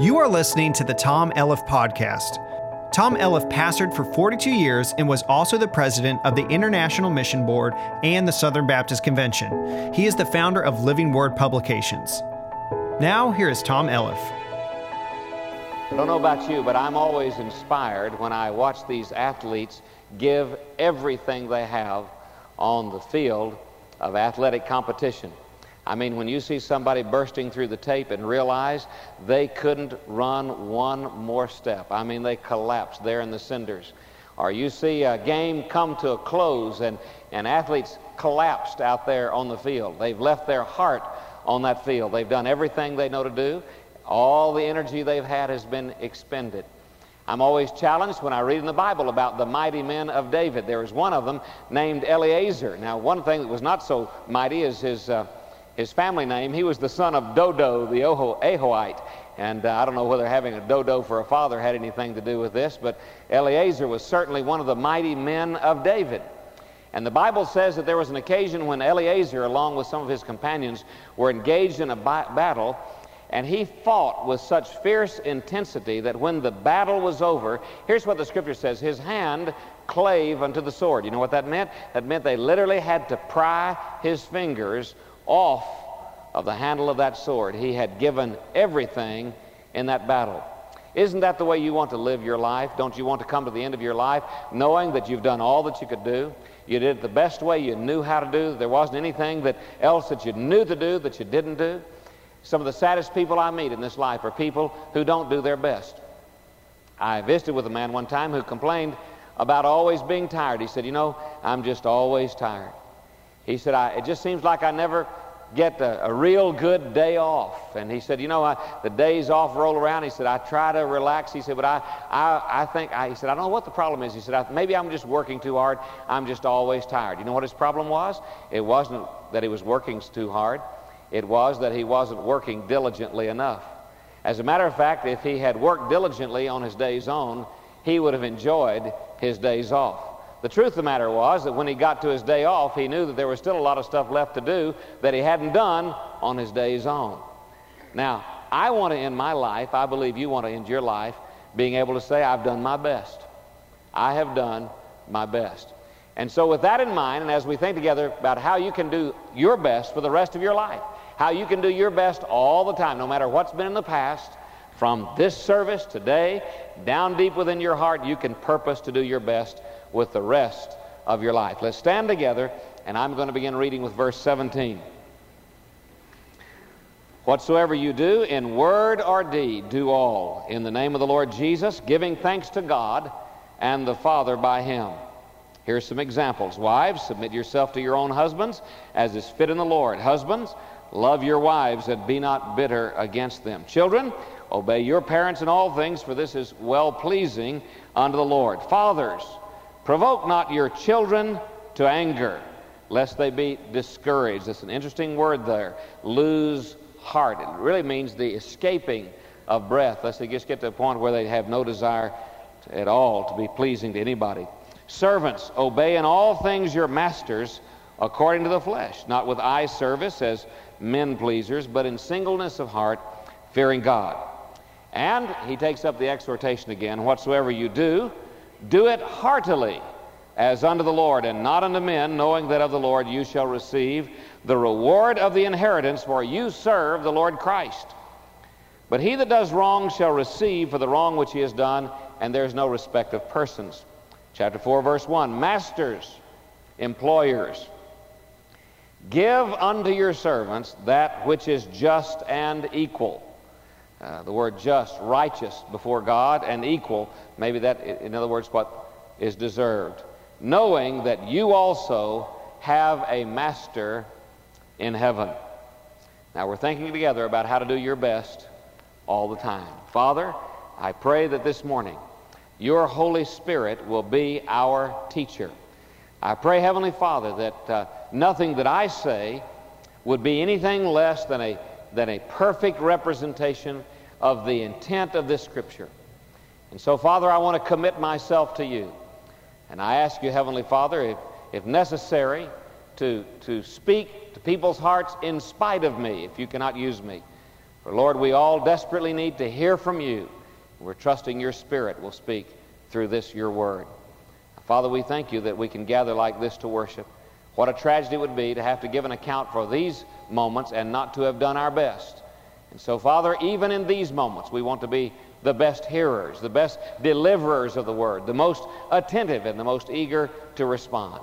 You are listening to the Tom Elliff Podcast. Tom Elliff pastored for 42 years and was also the president of the International Mission Board and the Southern Baptist Convention. He is the founder of Living Word Publications. Now, here is Tom Elliff. I don't know about you, but I'm always inspired when I watch these athletes give everything they have on the field of athletic competition. I mean, when you see somebody bursting through the tape and realize they couldn't run one more step, I mean, they collapsed there in the cinders. Or you see a game come to a close and, and athletes collapsed out there on the field. They've left their heart on that field. They've done everything they know to do. All the energy they've had has been expended. I'm always challenged when I read in the Bible about the mighty men of David. There was one of them named Eleazar. Now, one thing that was not so mighty is his. Uh, his family name. He was the son of Dodo, the Ahohite. And uh, I don't know whether having a dodo for a father had anything to do with this, but Eleazar was certainly one of the mighty men of David. And the Bible says that there was an occasion when Eleazar, along with some of his companions, were engaged in a bi- battle, and he fought with such fierce intensity that when the battle was over, here's what the scripture says his hand clave unto the sword. You know what that meant? That meant they literally had to pry his fingers off of the handle of that sword. He had given everything in that battle. Isn't that the way you want to live your life? Don't you want to come to the end of your life knowing that you've done all that you could do? You did it the best way you knew how to do. There wasn't anything that else that you knew to do that you didn't do. Some of the saddest people I meet in this life are people who don't do their best. I visited with a man one time who complained about always being tired. He said, You know, I'm just always tired. He said, I, It just seems like I never get a, a, real good day off. And he said, You know, I, the days off roll around. He said, I try to relax. He said, But I, I, I think, I, he said, I don't know what the problem is. He said, I, Maybe I'm just working too hard. I'm just always tired. You know what his problem was? It wasn't that he was working too hard, it was that he wasn't working diligently enough. As a matter of fact, if he had worked diligently on his days on, he would have enjoyed his days off. The truth of the matter was that when he got to his day off, he knew that there was still a lot of stuff left to do that he hadn't done on his days on. Now, I want to end my life, I believe you want to end your life, being able to say, I've done my best. I have done my best. And so, with that in mind, and as we think together about how you can do your best for the rest of your life, how you can do your best all the time, no matter what's been in the past, from this service today, down deep within your heart, you can purpose to do your best with the rest of your life. Let's stand together, and I'm going to begin reading with verse 17. Whatsoever you do in word or deed, do all in the name of the Lord Jesus, giving thanks to God and the Father by him. Here's some examples. Wives, submit yourself to your own husbands as is fit in the Lord. Husbands, love your wives and be not bitter against them. Children, obey your parents in all things, for this is well pleasing unto the Lord. Fathers, Provoke not your children to anger, lest they be discouraged. That's an interesting word there. Lose heart. It really means the escaping of breath, lest they just get to a point where they have no desire at all to be pleasing to anybody. Servants, obey in all things your masters according to the flesh, not with eye service as men pleasers, but in singleness of heart, fearing God. And he takes up the exhortation again whatsoever you do, do it heartily as unto the Lord, and not unto men, knowing that of the Lord you shall receive the reward of the inheritance, for you serve the Lord Christ. But he that does wrong shall receive for the wrong which he has done, and there is no respect of persons. Chapter 4, verse 1 Masters, employers, give unto your servants that which is just and equal uh, the word just, righteous before God, and equal, maybe that, in other words, what is deserved. Knowing that you also have a master in heaven. Now, we're thinking together about how to do your best all the time. Father, I pray that this morning your Holy Spirit will be our teacher. I pray, Heavenly Father, that uh, nothing that I say would be anything less than a than a perfect representation of the intent of this Scripture. And so, Father, I want to commit myself to you. And I ask you, Heavenly Father, if, if necessary, to, to speak to people's hearts in spite of me, if you cannot use me. For Lord, we all desperately need to hear from you. We're trusting your Spirit will speak through this, your word. Father, we thank you that we can gather like this to worship. What a tragedy it would be to have to give an account for these moments and not to have done our best. And so, Father, even in these moments, we want to be the best hearers, the best deliverers of the word, the most attentive and the most eager to respond.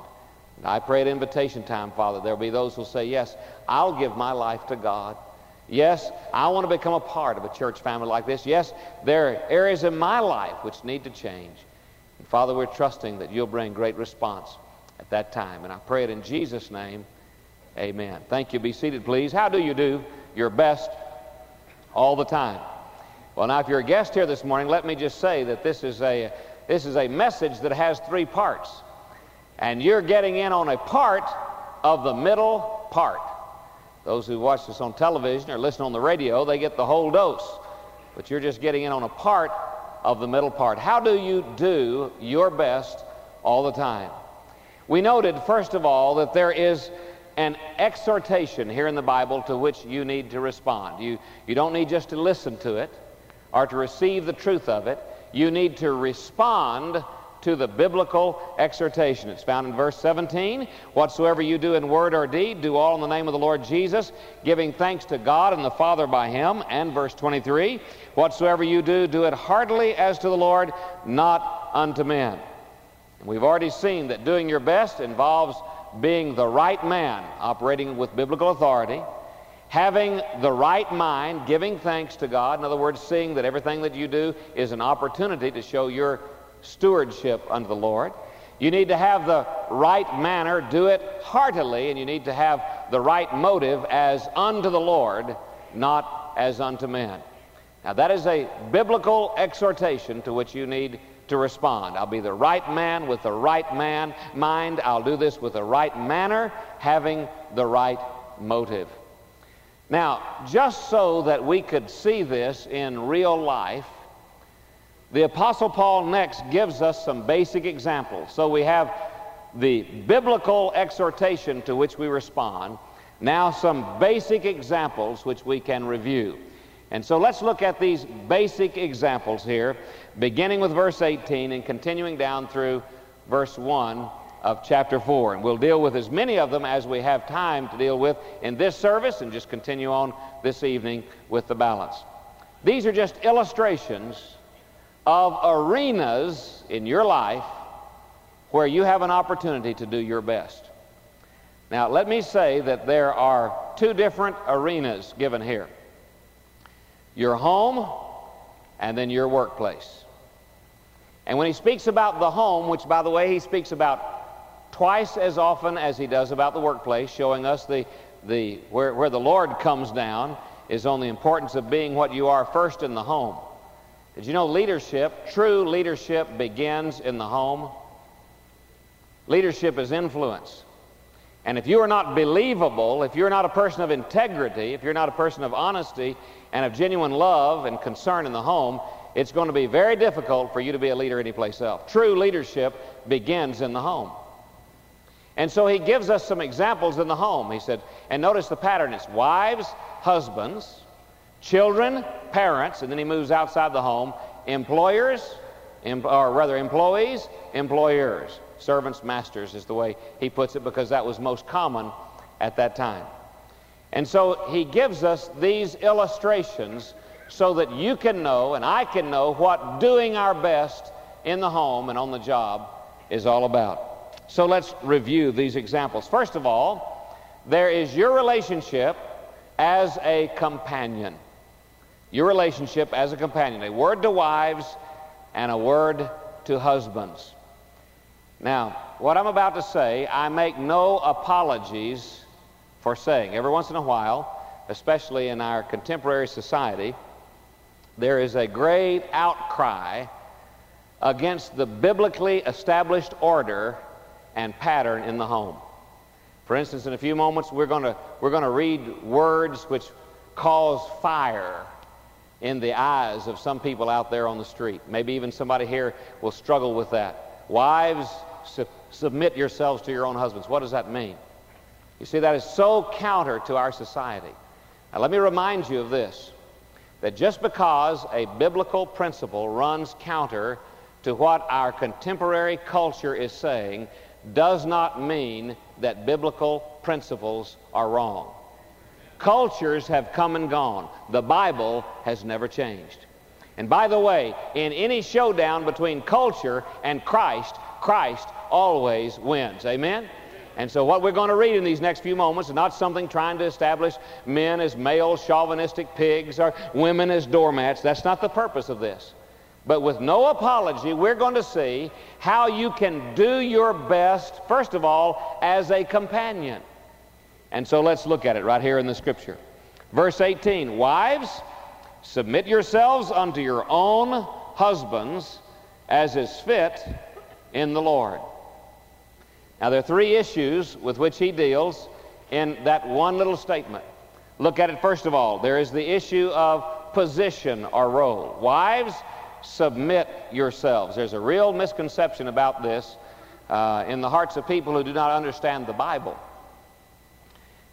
And I pray at invitation time, Father, there'll be those who'll say, Yes, I'll give my life to God. Yes, I want to become a part of a church family like this. Yes, there are areas in my life which need to change. And Father, we're trusting that you'll bring great response at that time. And I pray it in Jesus' name. Amen. Thank you. Be seated, please. How do you do your best all the time? Well, now, if you're a guest here this morning, let me just say that this is a, this is a message that has three parts. And you're getting in on a part of the middle part. Those who watch this on television or listen on the radio, they get the whole dose. But you're just getting in on a part of the middle part. How do you do your best all the time? We noted, first of all, that there is an exhortation here in the Bible to which you need to respond. You, you don't need just to listen to it or to receive the truth of it. You need to respond to the biblical exhortation. It's found in verse 17. Whatsoever you do in word or deed, do all in the name of the Lord Jesus, giving thanks to God and the Father by him. And verse 23. Whatsoever you do, do it heartily as to the Lord, not unto men. We've already seen that doing your best involves being the right man, operating with biblical authority, having the right mind, giving thanks to God. In other words, seeing that everything that you do is an opportunity to show your stewardship unto the Lord. You need to have the right manner, do it heartily, and you need to have the right motive as unto the Lord, not as unto men. Now, that is a biblical exhortation to which you need to respond. I'll be the right man with the right man mind. I'll do this with the right manner, having the right motive. Now, just so that we could see this in real life, the Apostle Paul next gives us some basic examples. So we have the biblical exhortation to which we respond, now some basic examples which we can review. And so let's look at these basic examples here, beginning with verse 18 and continuing down through verse 1 of chapter 4. And we'll deal with as many of them as we have time to deal with in this service and just continue on this evening with the balance. These are just illustrations of arenas in your life where you have an opportunity to do your best. Now, let me say that there are two different arenas given here your home and then your workplace. And when he speaks about the home, which, by the way, he speaks about twice as often as he does about the workplace, showing us the, the, where, where the Lord comes down is on the importance of being what you are first in the home. Did you know leadership, true leadership, begins in the home? Leadership is influence. And if you are not believable, if you're not a person of integrity, if you're not a person of honesty and of genuine love and concern in the home, it's going to be very difficult for you to be a leader anyplace else. True leadership begins in the home. And so he gives us some examples in the home. He said, and notice the pattern it's wives, husbands, children, parents, and then he moves outside the home, employers, em- or rather employees, employers, servants, masters is the way he puts it because that was most common at that time. And so he gives us these illustrations so that you can know and I can know what doing our best in the home and on the job is all about. So let's review these examples. First of all, there is your relationship as a companion your relationship as a companion. A word to wives and a word to husbands. Now, what I'm about to say, I make no apologies for saying. Every once in a while, especially in our contemporary society, there is a great outcry against the biblically established order and pattern in the home. For instance, in a few moments, we're going to, we're going to read words which cause fire in the eyes of some people out there on the street. Maybe even somebody here will struggle with that. Wives, su- submit yourselves to your own husbands. What does that mean? You see, that is so counter to our society. Now, let me remind you of this. that just because a biblical principle runs counter to what our contemporary culture is saying does not mean that biblical principles are wrong. Cultures have come and gone. The Bible has never changed. And by the way, in any showdown between culture and Christ, Christ always wins. Amen? And so, what we're going to read in these next few moments is not something trying to establish men as male chauvinistic pigs or women as doormats. That's not the purpose of this. But with no apology, we're going to see how you can do your best, first of all, as a companion. And so let's look at it right here in the scripture. Verse 18 Wives, submit yourselves unto your own husbands as is fit in the Lord. Now, there are three issues with which he deals in that one little statement. Look at it first of all. There is the issue of position or role. Wives, submit yourselves. There's a real misconception about this uh, in the hearts of people who do not understand the Bible.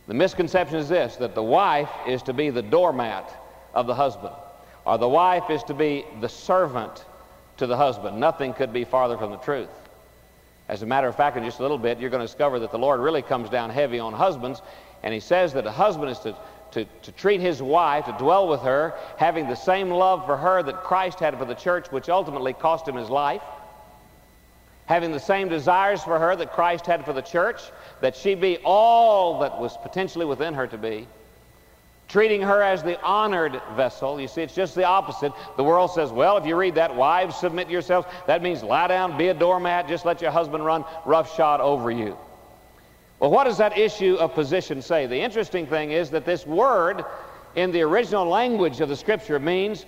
The misconception is this that the wife is to be the doormat of the husband, or the wife is to be the servant to the husband. Nothing could be farther from the truth. As a matter of fact, in just a little bit, you're going to discover that the Lord really comes down heavy on husbands, and He says that a husband is to, to, to treat his wife, to dwell with her, having the same love for her that Christ had for the church, which ultimately cost him his life, having the same desires for her that Christ had for the church, that she be all that was potentially within her to be treating her as the honored vessel. You see, it's just the opposite. The world says, well, if you read that, wives, submit yourselves. That means lie down, be a doormat, just let your husband run roughshod over you. Well, what does that issue of position say? The interesting thing is that this word in the original language of the scripture means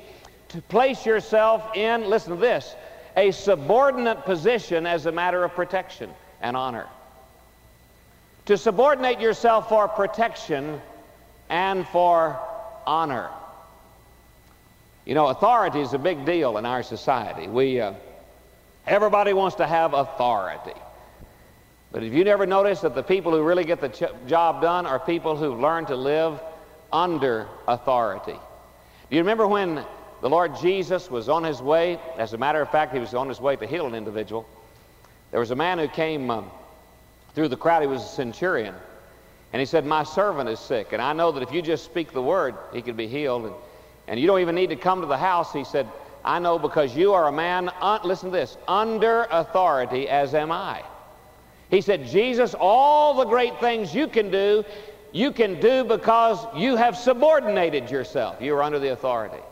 to place yourself in, listen to this, a subordinate position as a matter of protection and honor. To subordinate yourself for protection and for honor. You know, authority is a big deal in our society. We, uh, everybody wants to have authority. But have you never noticed that the people who really get the ch- job done are people who learn to live under authority? Do you remember when the Lord Jesus was on his way? As a matter of fact, he was on his way to heal an individual. There was a man who came um, through the crowd. He was a centurion. And he said, My servant is sick, and I know that if you just speak the word, he could be healed. And, and you don't even need to come to the house. He said, I know because you are a man, un- listen to this, under authority, as am I. He said, Jesus, all the great things you can do, you can do because you have subordinated yourself. You are under the authority.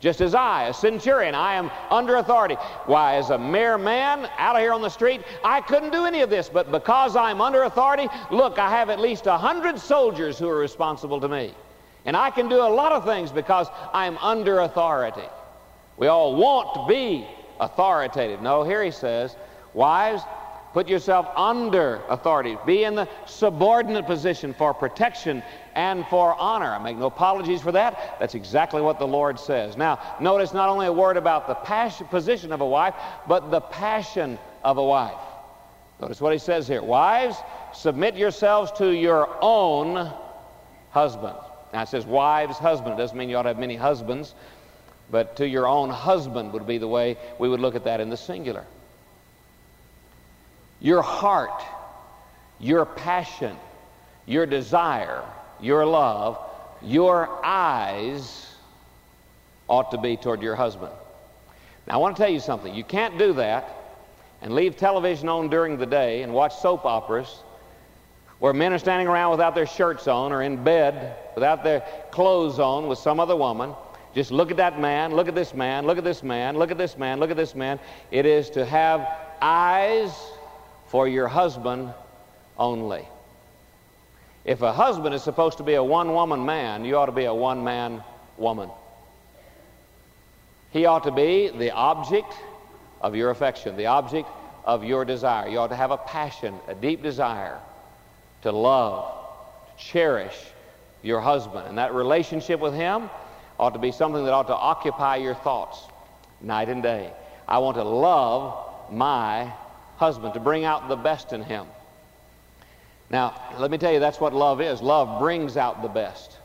Just as I, a centurion, I am under authority. Why, as a mere man out here on the street, I couldn't do any of this. But because I'm under authority, look, I have at least a hundred soldiers who are responsible to me. And I can do a lot of things because I'm under authority. We all want to be authoritative. No, here he says, wives, Put yourself under authority. Be in the subordinate position for protection and for honor. I make no apologies for that. That's exactly what the Lord says. Now, notice not only a word about the passion, position of a wife, but the passion of a wife. Notice what he says here. Wives, submit yourselves to your own husband. Now it says wives, husband. It doesn't mean you ought to have many husbands, but to your own husband would be the way we would look at that in the singular your heart, your passion, your desire, your love, your eyes ought to be toward your husband. Now, I want to tell you something. You can't do that and leave television on during the day and watch soap operas where men are standing around without their shirts on or in bed without their clothes on with some other woman. Just look at that man, look at this man, look at this man, look at this man, look at this man. It is to have eyes for your husband only. If a husband is supposed to be a one woman man, you ought to be a one man woman. He ought to be the object of your affection, the object of your desire. You ought to have a passion, a deep desire to love, to cherish your husband. And that relationship with him ought to be something that ought to occupy your thoughts night and day. I want to love my husband, to bring out the best in him. Now, let me tell you, that's what love is. Love brings out the best.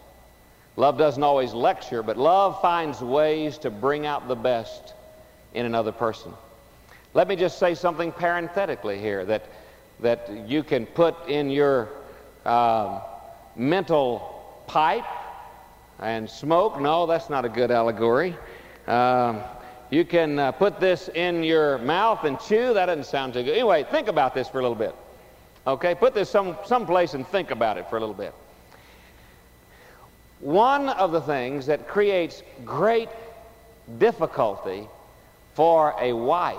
Love doesn't always lecture, but love finds ways to bring out the best in another person. Let me just say something parenthetically here that, that you can put in your uh, mental pipe and smoke. No, that's not a good allegory. Um, you can uh, put this in your mouth and chew. That doesn't sound too good. Anyway, think about this for a little bit. Okay, put this some someplace and think about it for a little bit. One of the things that creates great difficulty for a wife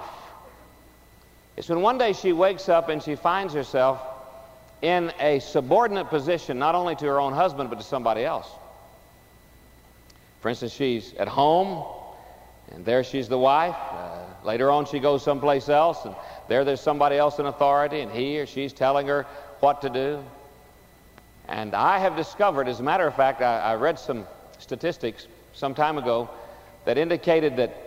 is when one day she wakes up and she finds herself in a subordinate position, not only to her own husband, but to somebody else. For instance, she's at home, and there she's the wife. Uh, later on, she goes someplace else, and there there's somebody else in authority, and he or she's telling her what to do. And I have discovered, as a matter of fact, I, I read some statistics some time ago that indicated that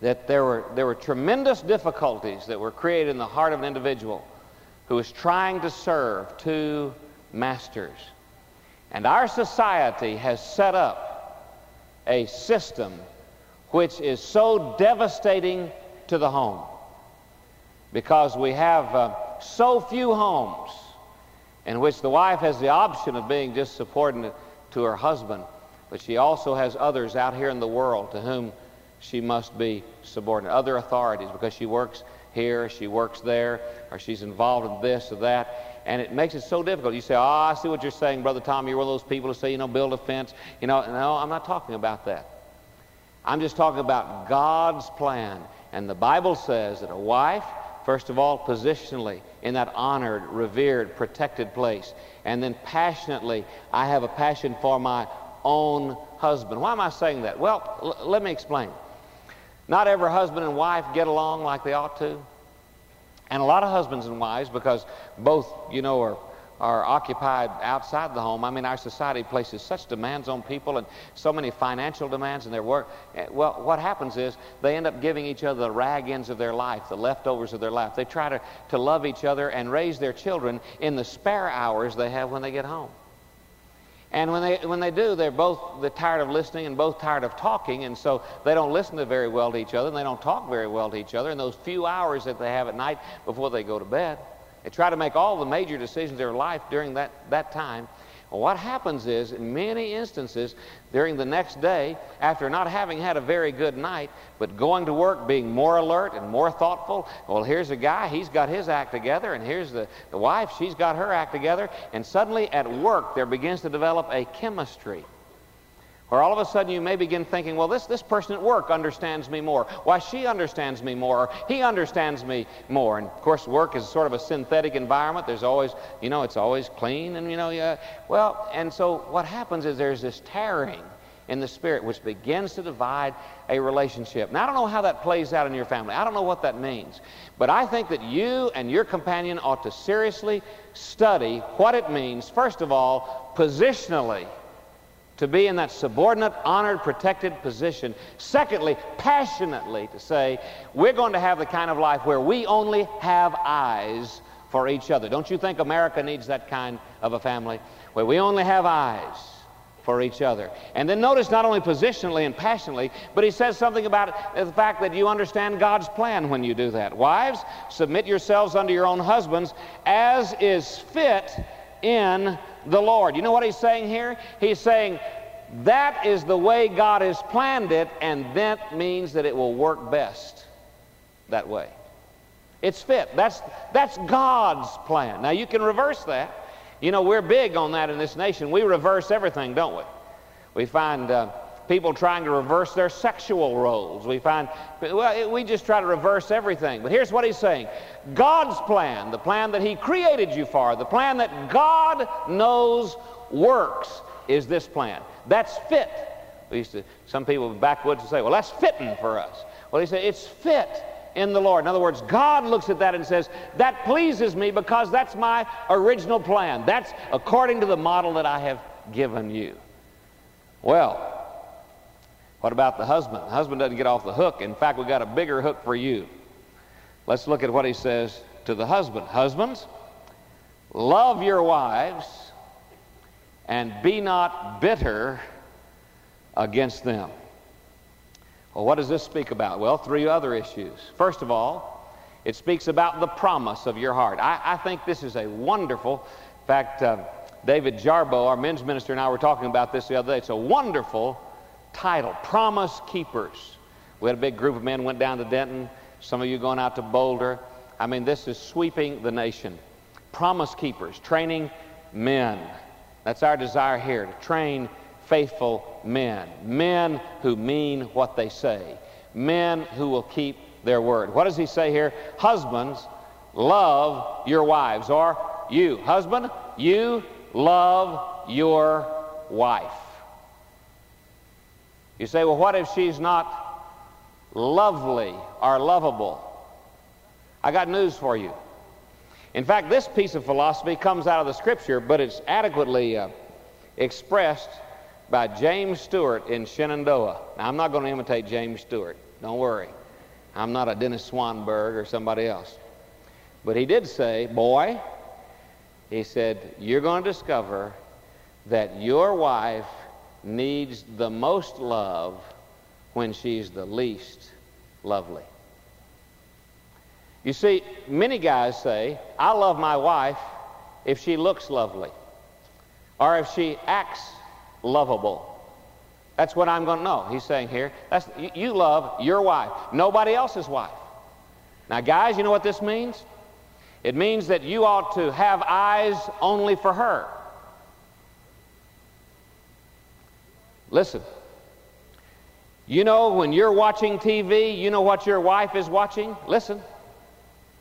that there were, there were tremendous difficulties that were created in the heart of an individual who was trying to serve two masters. And our society has set up a system which is so devastating to the home because we have uh, so few homes in which the wife has the option of being just subordinate to her husband, but she also has others out here in the world to whom she must be subordinate. Other authorities, because she works here, she works there, or she's involved in this or that. And it makes it so difficult. You say, Oh, I see what you're saying, Brother Tom. You're one of those people who say, you know, build a fence. You know, no, I'm not talking about that. I'm just talking about God's plan. And the Bible says that a wife, first of all, positionally, in that honored, revered, protected place. And then passionately, I have a passion for my own husband. Why am I saying that? Well, l- let me explain. Not every husband and wife get along like they ought to. And a lot of husbands and wives, because both, you know, are, are occupied outside the home. I mean, our society places such demands on people and so many financial demands in their work. Eh, well, what happens is they end up giving each other the rag ends of their life, the leftovers of their life. They try to, to love each other and raise their children in the spare hours they have when they get home. And when they, when they do, they're both they're tired of listening and both tired of talking, and so they don't listen to very well to each other, and they don't talk very well to each other in those few hours that they have at night before they go to bed. They try to make all the major decisions of their life during that, that time, well, what happens is, in many instances, during the next day, after not having had a very good night, but going to work being more alert and more thoughtful, well, here's a guy, he's got his act together, and here's the, the wife, she's got her act together, and suddenly at work there begins to develop a chemistry or all of a sudden you may begin thinking, well, this, this person at work understands me more. Why, she understands me more. Or he understands me more. And of course, work is sort of a synthetic environment. There's always, you know, it's always clean. And, you know, yeah. Well, and so what happens is there's this tearing in the spirit which begins to divide a relationship. Now, I don't know how that plays out in your family. I don't know what that means. But I think that you and your companion ought to seriously study what it means, first of all, positionally to be in that subordinate, honored, protected position. Secondly, passionately to say, we're going to have the kind of life where we only have eyes for each other. Don't you think America needs that kind of a family? Where we only have eyes for each other. And then notice not only positionally and passionately, but he says something about the fact that you understand God's plan when you do that. Wives, submit yourselves unto your own husbands as is fit in the Lord. You know what he's saying here? He's saying that is the way God has planned it, and that means that it will work best that way. It's fit. That's, that's God's plan. Now, you can reverse that. You know, we're big on that in this nation. We reverse everything, don't we? We find uh, people trying to reverse their sexual roles. We find, well, we just try to reverse everything. But here's what he's saying God's plan, the plan that He created you for, the plan that God knows works, is this plan. That's fit. We used to, some people backwoods would say, well, that's fitting for us. Well, he said, it's fit in the Lord. In other words, God looks at that and says, that pleases me because that's my original plan. That's according to the model that I have given you. Well, what about the husband? The husband doesn't get off the hook. In fact, we've got a bigger hook for you. Let's look at what he says to the husband. Husbands, love your wives and be not bitter against them. Well, what does this speak about? Well, three other issues. First of all, it speaks about the promise of your heart. I, I think this is a wonderful, in fact, uh, David Jarbo, our men's minister, and I were talking about this the other day. It's a wonderful title, Promise Keepers. We had a big group of men went down to Denton. Some of you going out to Boulder. I mean, this is sweeping the nation. Promise Keepers, training men. That's our desire here to train faithful men. Men who mean what they say. Men who will keep their word. What does he say here? Husbands, love your wives. Or you, husband, you love your wife. You say, well, what if she's not lovely or lovable? I got news for you. In fact, this piece of philosophy comes out of the scripture, but it's adequately uh, expressed by James Stewart in Shenandoah. Now, I'm not going to imitate James Stewart. Don't worry. I'm not a Dennis Swanberg or somebody else. But he did say, boy, he said, you're going to discover that your wife needs the most love when she's the least lovely. You see, many guys say, I love my wife if she looks lovely or if she acts lovable. That's what I'm going to know. He's saying here, that's, you love your wife, nobody else's wife. Now, guys, you know what this means? It means that you ought to have eyes only for her. Listen. You know, when you're watching TV, you know what your wife is watching? Listen.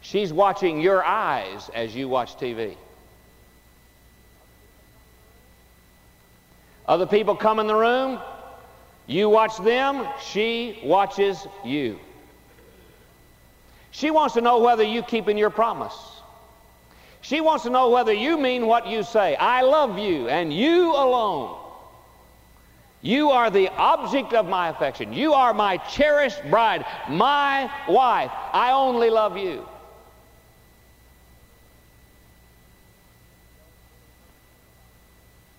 She's watching your eyes as you watch TV. Other people come in the room, you watch them, she watches you. She wants to know whether you keeping your promise. She wants to know whether you mean what you say. I love you and you alone. You are the object of my affection. You are my cherished bride, my wife. I only love you.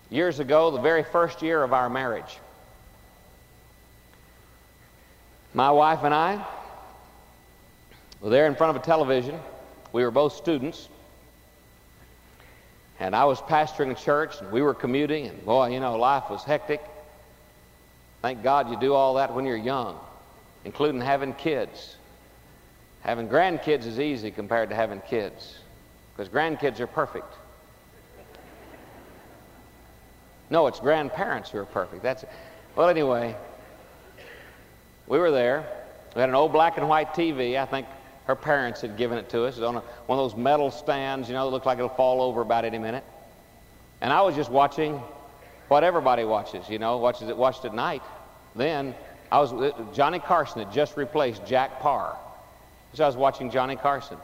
Years ago, the very first year of our marriage, my wife and I were there in front of a television. We were both students. And I was pastoring a church, and we were commuting, and boy, you know, life was hectic. Thank God you do all that when you're young, including having kids. Having grandkids is easy compared to having kids, because grandkids are perfect. No, it's grandparents who are perfect. That's it. Well, anyway, we were there. We had an old black and white TV. I think her parents had given it to us. It was on a, one of those metal stands, you know, that look like it'll fall over about any minute. And I was just watching what everybody watches, you know, watches it watched at night. Then I was uh, Johnny Carson had just replaced Jack Paar, So I was watching Johnny Carson.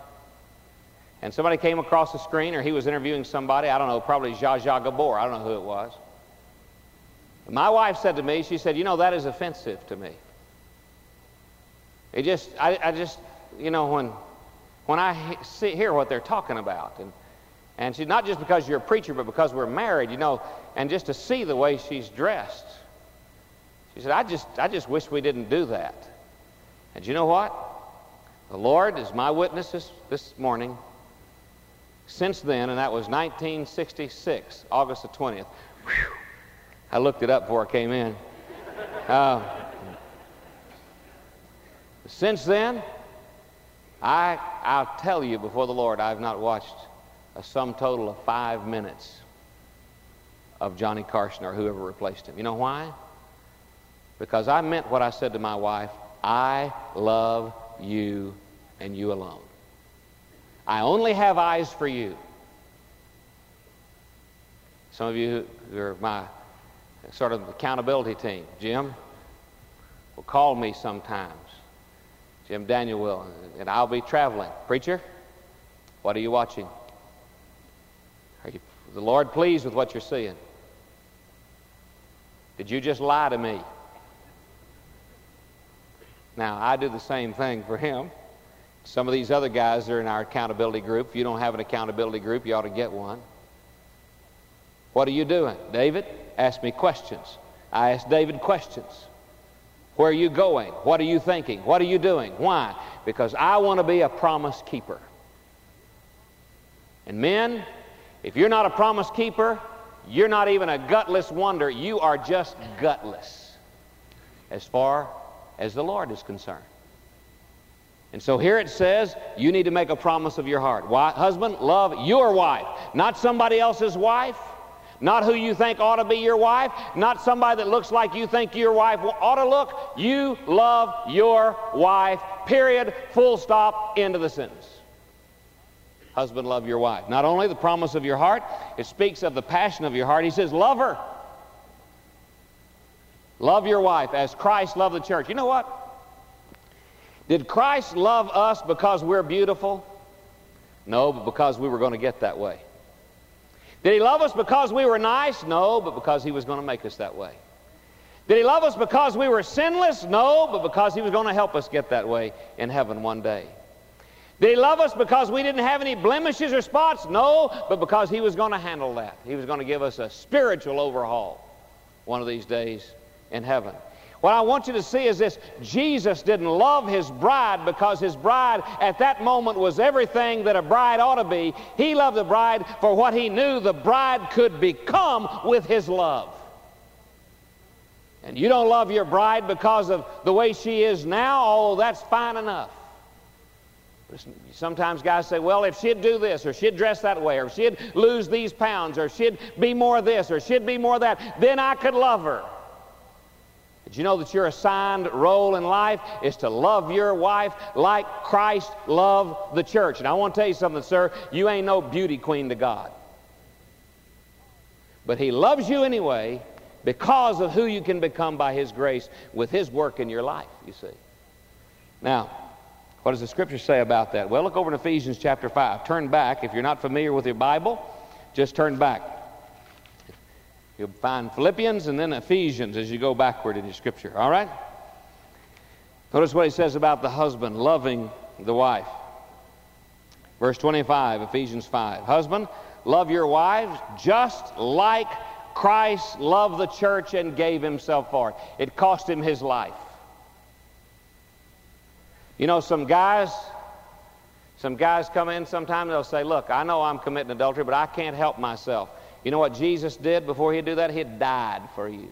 And somebody came across the screen, or he was interviewing somebody, I don't know, probably Zsa Zsa Gabor, I don't know who it was. My wife said to me, she said, You know, that is offensive to me. It just, I, I just, you know, when, when I see, hear what they're talking about, and, and she's not just because you're a preacher, but because we're married, you know, and just to see the way she's dressed. She said, I just, I just wish we didn't do that. And you know what? The Lord is my witness this, this morning. Since then, and that was 1966, August the 20th. Whew, I looked it up before I came in. Uh, since then, I, I'll tell you before the Lord, I've not watched a sum total of five minutes of Johnny Carson or whoever replaced him. You know why? Because I meant what I said to my wife I love you and you alone. I only have eyes for you. Some of you who are my sort of accountability team. Jim will call me sometimes. Jim Daniel will, and I'll be traveling. Preacher, what are you watching? Are you the Lord pleased with what you're seeing? Did you just lie to me? Now, I do the same thing for him. Some of these other guys are in our accountability group. If you don't have an accountability group, you ought to get one. What are you doing? David ask me questions. I ask David questions. Where are you going? What are you thinking? What are you doing? Why? Because I want to be a promise keeper. And men, if you're not a promise keeper, you're not even a gutless wonder. You are just gutless as far as the Lord is concerned. And so here it says, you need to make a promise of your heart. Why? Husband, love your wife, not somebody else's wife, not who you think ought to be your wife, not somebody that looks like you think your wife ought to look. You love your wife, period, full stop, end of the sentence. Husband, love your wife. Not only the promise of your heart, it speaks of the passion of your heart. He says, love her. Love your wife as Christ loved the church. You know what? Did Christ love us because we're beautiful? No, but because we were going to get that way. Did he love us because we were nice? No, but because he was going to make us that way. Did he love us because we were sinless? No, but because he was going to help us get that way in heaven one day. Did he love us because we didn't have any blemishes or spots? No, but because he was going to handle that. He was going to give us a spiritual overhaul one of these days in heaven. What I want you to see is this Jesus didn't love his bride because his bride at that moment was everything that a bride ought to be. He loved the bride for what he knew the bride could become with his love. And you don't love your bride because of the way she is now, oh, that's fine enough. Sometimes guys say, well, if she'd do this, or she'd dress that way, or she'd lose these pounds, or she'd be more this, or she'd be more that, then I could love her. Did you know that your assigned role in life is to love your wife like Christ loved the church? And I want to tell you something, sir. You ain't no beauty queen to God. But He loves you anyway because of who you can become by His grace with His work in your life, you see. Now, what does the scripture say about that? Well, look over in Ephesians chapter 5. Turn back. If you're not familiar with your Bible, just turn back. You'll find Philippians and then Ephesians as you go backward in your scripture. All right? Notice what he says about the husband loving the wife. Verse 25, Ephesians 5. Husband, love your wives just like Christ loved the church and gave himself for it. It cost him his life. You know, some guys, some guys come in sometime they'll say, Look, I know I'm committing adultery, but I can't help myself. You know what Jesus did before he'd do that? He died for you.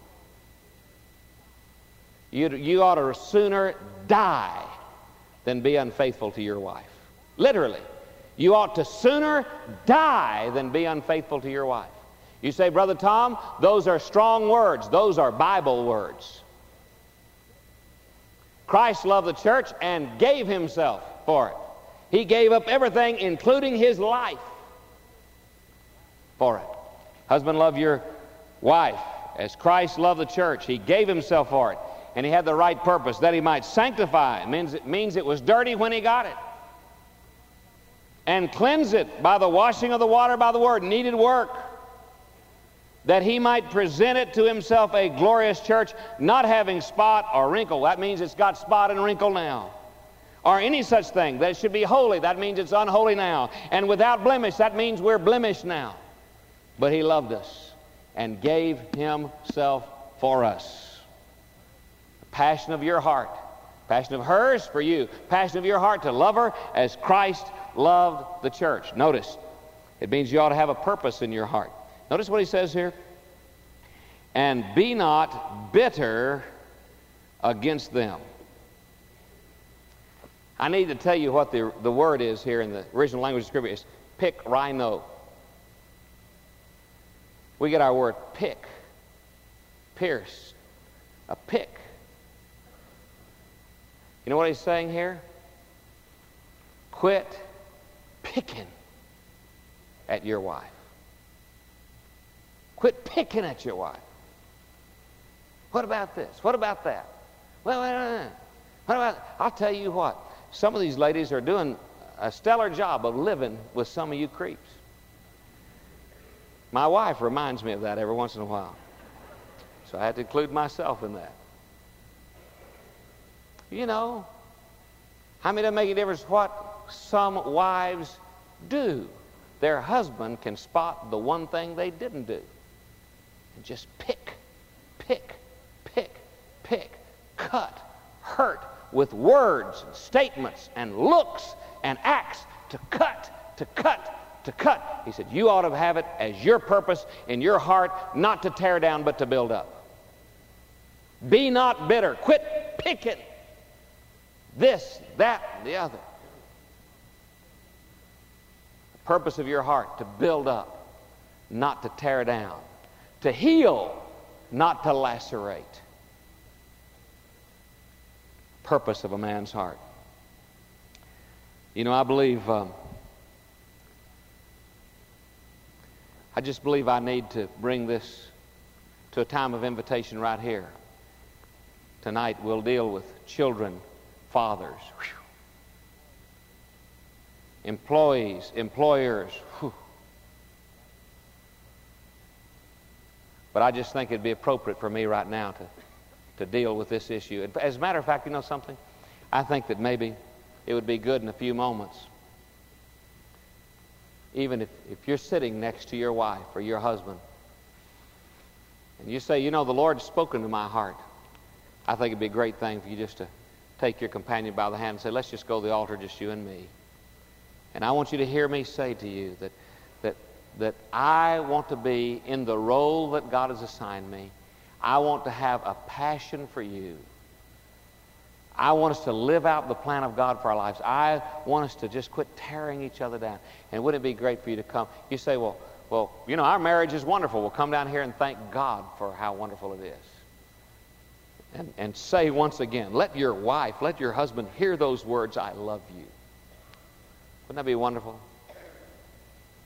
You, you ought to sooner die than be unfaithful to your wife. Literally. You ought to sooner die than be unfaithful to your wife. You say, Brother Tom, those are strong words. Those are Bible words. Christ loved the church and gave himself for it. He gave up everything, including his life, for it. Husband, love your wife as Christ loved the church. He gave himself for it. And he had the right purpose that he might sanctify. It means, it means it was dirty when he got it. And cleanse it by the washing of the water by the word. Needed work that he might present it to himself a glorious church, not having spot or wrinkle. That means it's got spot and wrinkle now. Or any such thing. That it should be holy. That means it's unholy now. And without blemish. That means we're blemished now. But he loved us and gave himself for us. The passion of your heart. Passion of hers for you. Passion of your heart to love her as Christ loved the church. Notice, it means you ought to have a purpose in your heart. Notice what he says here. And be not bitter against them. I need to tell you what the, the word is here in the original language of Scripture. It's pikraino. We get our word pick, pierce, a pick. You know what he's saying here? Quit picking at your wife. Quit picking at your wife. What about this? What about that? Well, uh, what about, I'll tell you what. Some of these ladies are doing a stellar job of living with some of you creeps. My wife reminds me of that every once in a while. So I had to include myself in that. You know, how many doesn't make a difference what some wives do? Their husband can spot the one thing they didn't do. And just pick, pick, pick, pick, cut, hurt with words and statements and looks and acts to cut, to cut, to cut. He said, You ought to have it as your purpose in your heart, not to tear down, but to build up. Be not bitter. Quit picking this, that, the other. The purpose of your heart to build up, not to tear down, to heal, not to lacerate. Purpose of a man's heart. You know, I believe. Um, I just believe I need to bring this to a time of invitation right here. Tonight we'll deal with children, fathers, whew. employees, employers. Whew. But I just think it'd be appropriate for me right now to, to deal with this issue. As a matter of fact, you know something? I think that maybe it would be good in a few moments, even if, if you're sitting next to your wife or your husband, and you say, You know, the Lord's spoken to my heart. I think it'd be a great thing for you just to take your companion by the hand and say, Let's just go to the altar, just you and me. And I want you to hear me say to you that, that, I want to be in the role that God has assigned me. I want to have a passion for you. I want us to live out the plan of God for our lives. I want us to just quit tearing each other down. And wouldn't it be great for you to come? You say, well, well, you know, our marriage is wonderful. We'll come down here and thank God for how wonderful it is. And, and say once again, let your wife, let your husband hear those words, I love you. Wouldn't that be wonderful?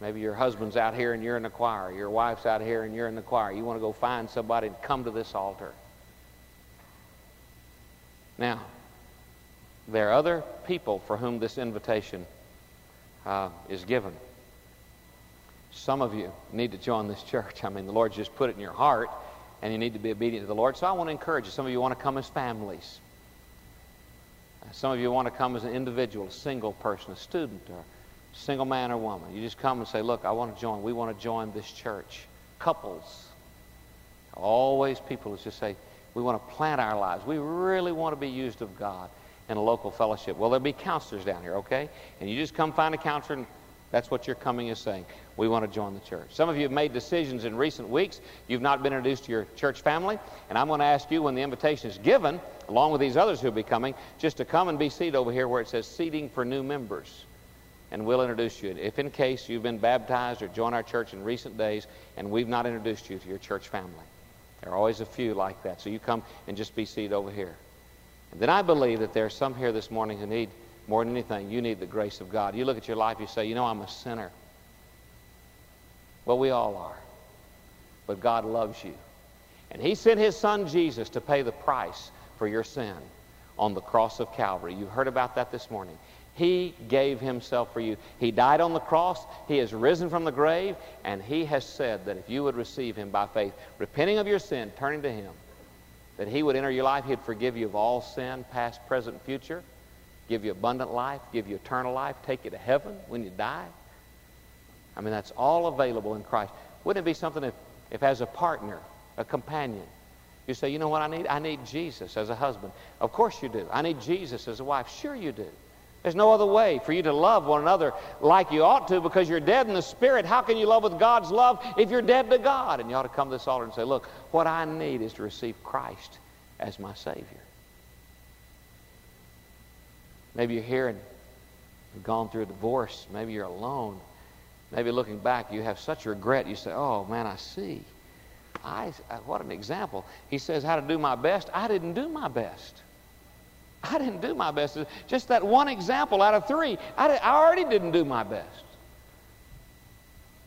Maybe your husband's out here and you're in the choir. Your wife's out here and you're in the choir. You want to go find somebody and come to this altar. Now, there are other people for whom this invitation uh, is given. Some of you need to join this church. I mean, the Lord just put it in your heart, and you need to be obedient to the Lord. So I want to encourage you. Some of you want to come as families. Some of you want to come as an individual, a single person, a student, or single man or woman. You just come and say, Look, I want to join. We want to join this church. Couples. Always people just say, We want to plant our lives. We really want to be used of God in a local fellowship. Well, there'll be counselors down here, okay? And you just come find a counselor, and that's what your coming is saying. We want to join the church. Some of you have made decisions in recent weeks. You've not been introduced to your church family. And I'm going to ask you when the invitation is given, along with these others who will be coming, just to come and be seated over here where it says seating for new members. And we'll introduce you. If in case you've been baptized or joined our church in recent days and we've not introduced you to your church family, there are always a few like that. So you come and just be seated over here. And then I believe that there are some here this morning who need, more than anything, you need the grace of God. You look at your life, you say, you know, I'm a sinner. Well, we all are. But God loves you. And He sent His Son Jesus to pay the price for your sin on the cross of Calvary. You heard about that this morning. He gave Himself for you. He died on the cross. He has risen from the grave. And He has said that if you would receive Him by faith, repenting of your sin, turning to Him, that He would enter your life. He'd forgive you of all sin, past, present, future, give you abundant life, give you eternal life, take you to heaven when you die. I mean, that's all available in Christ. Wouldn't it be something if, if as a partner, a companion, you say, you know what I need? I need Jesus as a husband. Of course you do. I need Jesus as a wife. Sure you do. There's no other way for you to love one another like you ought to because you're dead in the spirit. How can you love with God's love if you're dead to God? And you ought to come to this altar and say, look, what I need is to receive Christ as my Savior. Maybe you're here and you've gone through a divorce. Maybe you're alone. Maybe looking back, you have such regret. You say, oh, man, I see. I, uh, what an example. He says how to do my best. I didn't do my best. I didn't do my best. Just that one example out of three, I, did, I already didn't do my best.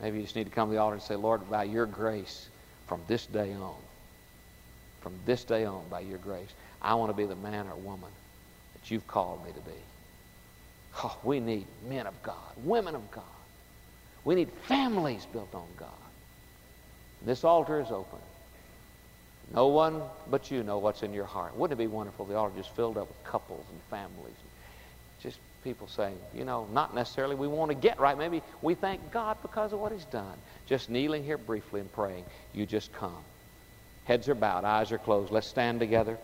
Maybe you just need to come to the altar and say, Lord, by your grace, from this day on, from this day on, by your grace, I want to be the man or woman that you've called me to be. Oh, we need men of God, women of God. We need families built on God. This altar is open. No one but you know what's in your heart. Wouldn't it be wonderful? if The altar just filled up with couples and families. Just people saying, you know, not necessarily we want to get right. Maybe we thank God because of what He's done. Just kneeling here briefly and praying. You just come. Heads are bowed, eyes are closed. Let's stand together.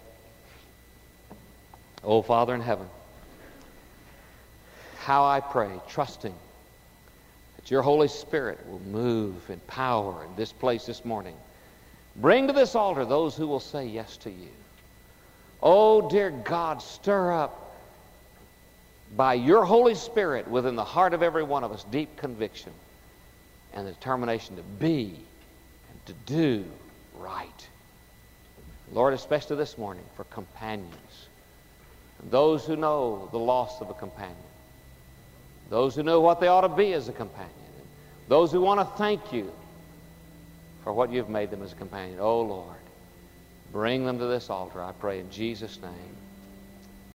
Oh, Father in heaven, how I pray, trusting that your Holy Spirit will move in power in this place this morning. Bring to this altar those who will say yes to you. Oh, dear God, stir up by your Holy Spirit within the heart of every one of us deep conviction and the determination to be and to do right. Lord, especially this morning for companions, those who know the loss of a companion, those who know what they ought to be as a companion, those who want to thank you for what you've made them as a companion. Oh, Lord, bring them to this altar, I pray, in Jesus' name.